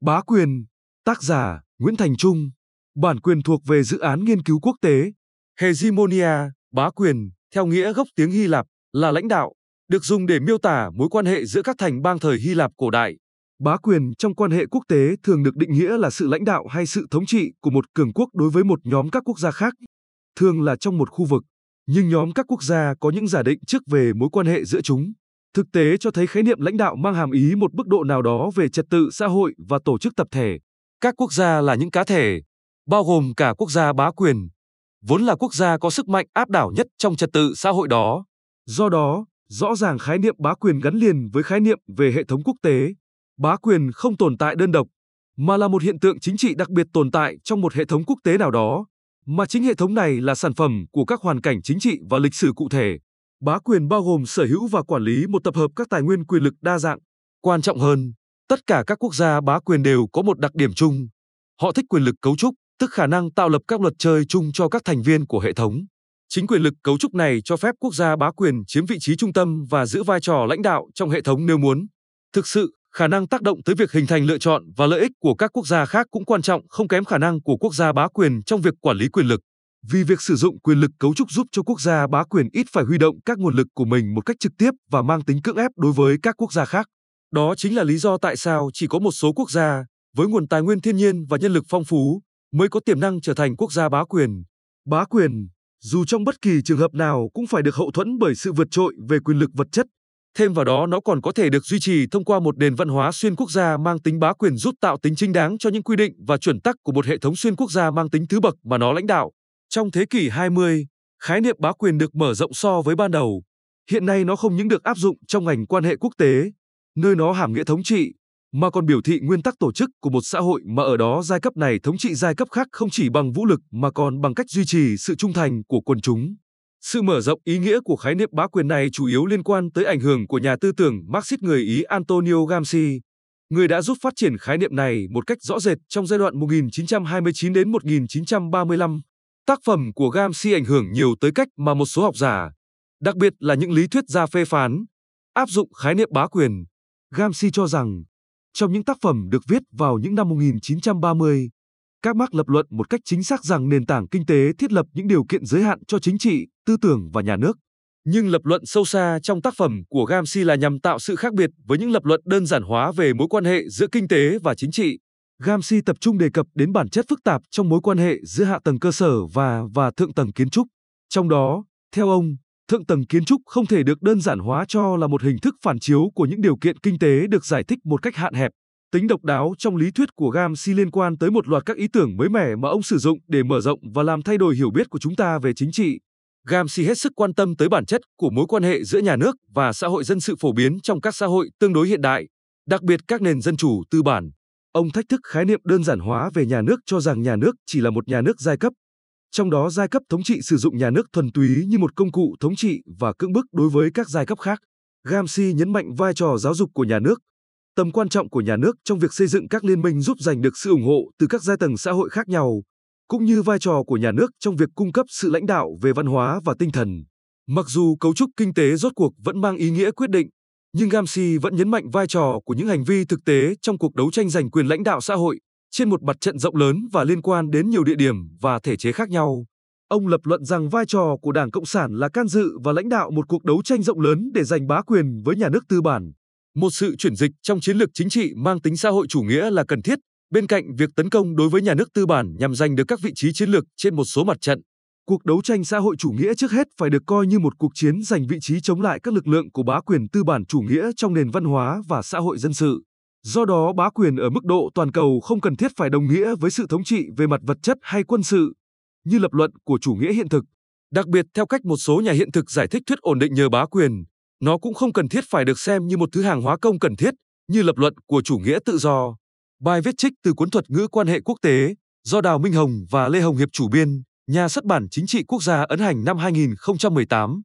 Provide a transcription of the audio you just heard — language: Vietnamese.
Bá quyền, tác giả Nguyễn Thành Trung. Bản quyền thuộc về dự án nghiên cứu quốc tế. Hegemonia, bá quyền, theo nghĩa gốc tiếng Hy Lạp, là lãnh đạo, được dùng để miêu tả mối quan hệ giữa các thành bang thời Hy Lạp cổ đại. Bá quyền trong quan hệ quốc tế thường được định nghĩa là sự lãnh đạo hay sự thống trị của một cường quốc đối với một nhóm các quốc gia khác, thường là trong một khu vực, nhưng nhóm các quốc gia có những giả định trước về mối quan hệ giữa chúng. Thực tế cho thấy khái niệm lãnh đạo mang hàm ý một mức độ nào đó về trật tự xã hội và tổ chức tập thể. Các quốc gia là những cá thể, bao gồm cả quốc gia bá quyền, vốn là quốc gia có sức mạnh áp đảo nhất trong trật tự xã hội đó. Do đó, rõ ràng khái niệm bá quyền gắn liền với khái niệm về hệ thống quốc tế. Bá quyền không tồn tại đơn độc, mà là một hiện tượng chính trị đặc biệt tồn tại trong một hệ thống quốc tế nào đó, mà chính hệ thống này là sản phẩm của các hoàn cảnh chính trị và lịch sử cụ thể. Bá quyền bao gồm sở hữu và quản lý một tập hợp các tài nguyên quyền lực đa dạng. Quan trọng hơn, tất cả các quốc gia bá quyền đều có một đặc điểm chung. Họ thích quyền lực cấu trúc, tức khả năng tạo lập các luật chơi chung cho các thành viên của hệ thống. Chính quyền lực cấu trúc này cho phép quốc gia bá quyền chiếm vị trí trung tâm và giữ vai trò lãnh đạo trong hệ thống nếu muốn. Thực sự, khả năng tác động tới việc hình thành lựa chọn và lợi ích của các quốc gia khác cũng quan trọng không kém khả năng của quốc gia bá quyền trong việc quản lý quyền lực. Vì việc sử dụng quyền lực cấu trúc giúp cho quốc gia bá quyền ít phải huy động các nguồn lực của mình một cách trực tiếp và mang tính cưỡng ép đối với các quốc gia khác. Đó chính là lý do tại sao chỉ có một số quốc gia với nguồn tài nguyên thiên nhiên và nhân lực phong phú mới có tiềm năng trở thành quốc gia bá quyền. Bá quyền, dù trong bất kỳ trường hợp nào cũng phải được hậu thuẫn bởi sự vượt trội về quyền lực vật chất. Thêm vào đó nó còn có thể được duy trì thông qua một nền văn hóa xuyên quốc gia mang tính bá quyền giúp tạo tính chính đáng cho những quy định và chuẩn tắc của một hệ thống xuyên quốc gia mang tính thứ bậc mà nó lãnh đạo. Trong thế kỷ 20, khái niệm bá quyền được mở rộng so với ban đầu. Hiện nay nó không những được áp dụng trong ngành quan hệ quốc tế, nơi nó hàm nghĩa thống trị, mà còn biểu thị nguyên tắc tổ chức của một xã hội mà ở đó giai cấp này thống trị giai cấp khác không chỉ bằng vũ lực mà còn bằng cách duy trì sự trung thành của quần chúng. Sự mở rộng ý nghĩa của khái niệm bá quyền này chủ yếu liên quan tới ảnh hưởng của nhà tư tưởng Marxist người Ý Antonio Gramsci, người đã giúp phát triển khái niệm này một cách rõ rệt trong giai đoạn 1929 đến 1935. Tác phẩm của Gramsci ảnh hưởng nhiều tới cách mà một số học giả, đặc biệt là những lý thuyết gia phê phán, áp dụng khái niệm bá quyền. Gramsci cho rằng, trong những tác phẩm được viết vào những năm 1930, các Marx lập luận một cách chính xác rằng nền tảng kinh tế thiết lập những điều kiện giới hạn cho chính trị, tư tưởng và nhà nước. Nhưng lập luận sâu xa trong tác phẩm của Gramsci là nhằm tạo sự khác biệt với những lập luận đơn giản hóa về mối quan hệ giữa kinh tế và chính trị. Gamsi tập trung đề cập đến bản chất phức tạp trong mối quan hệ giữa hạ tầng cơ sở và và thượng tầng kiến trúc. Trong đó, theo ông, thượng tầng kiến trúc không thể được đơn giản hóa cho là một hình thức phản chiếu của những điều kiện kinh tế được giải thích một cách hạn hẹp. Tính độc đáo trong lý thuyết của Gamsi liên quan tới một loạt các ý tưởng mới mẻ mà ông sử dụng để mở rộng và làm thay đổi hiểu biết của chúng ta về chính trị. Gamsi hết sức quan tâm tới bản chất của mối quan hệ giữa nhà nước và xã hội dân sự phổ biến trong các xã hội tương đối hiện đại, đặc biệt các nền dân chủ tư bản. Ông thách thức khái niệm đơn giản hóa về nhà nước cho rằng nhà nước chỉ là một nhà nước giai cấp. Trong đó giai cấp thống trị sử dụng nhà nước thuần túy như một công cụ thống trị và cưỡng bức đối với các giai cấp khác. Gamsi nhấn mạnh vai trò giáo dục của nhà nước, tầm quan trọng của nhà nước trong việc xây dựng các liên minh giúp giành được sự ủng hộ từ các giai tầng xã hội khác nhau, cũng như vai trò của nhà nước trong việc cung cấp sự lãnh đạo về văn hóa và tinh thần. Mặc dù cấu trúc kinh tế rốt cuộc vẫn mang ý nghĩa quyết định, nhưng Gamsi vẫn nhấn mạnh vai trò của những hành vi thực tế trong cuộc đấu tranh giành quyền lãnh đạo xã hội trên một mặt trận rộng lớn và liên quan đến nhiều địa điểm và thể chế khác nhau. Ông lập luận rằng vai trò của Đảng Cộng sản là can dự và lãnh đạo một cuộc đấu tranh rộng lớn để giành bá quyền với nhà nước tư bản. Một sự chuyển dịch trong chiến lược chính trị mang tính xã hội chủ nghĩa là cần thiết, bên cạnh việc tấn công đối với nhà nước tư bản nhằm giành được các vị trí chiến lược trên một số mặt trận. Cuộc đấu tranh xã hội chủ nghĩa trước hết phải được coi như một cuộc chiến giành vị trí chống lại các lực lượng của bá quyền tư bản chủ nghĩa trong nền văn hóa và xã hội dân sự. Do đó bá quyền ở mức độ toàn cầu không cần thiết phải đồng nghĩa với sự thống trị về mặt vật chất hay quân sự, như lập luận của chủ nghĩa hiện thực. Đặc biệt theo cách một số nhà hiện thực giải thích thuyết ổn định nhờ bá quyền, nó cũng không cần thiết phải được xem như một thứ hàng hóa công cần thiết, như lập luận của chủ nghĩa tự do. Bài viết trích từ cuốn thuật ngữ quan hệ quốc tế do Đào Minh Hồng và Lê Hồng Hiệp chủ biên, nhà xuất bản chính trị quốc gia ấn hành năm 2018.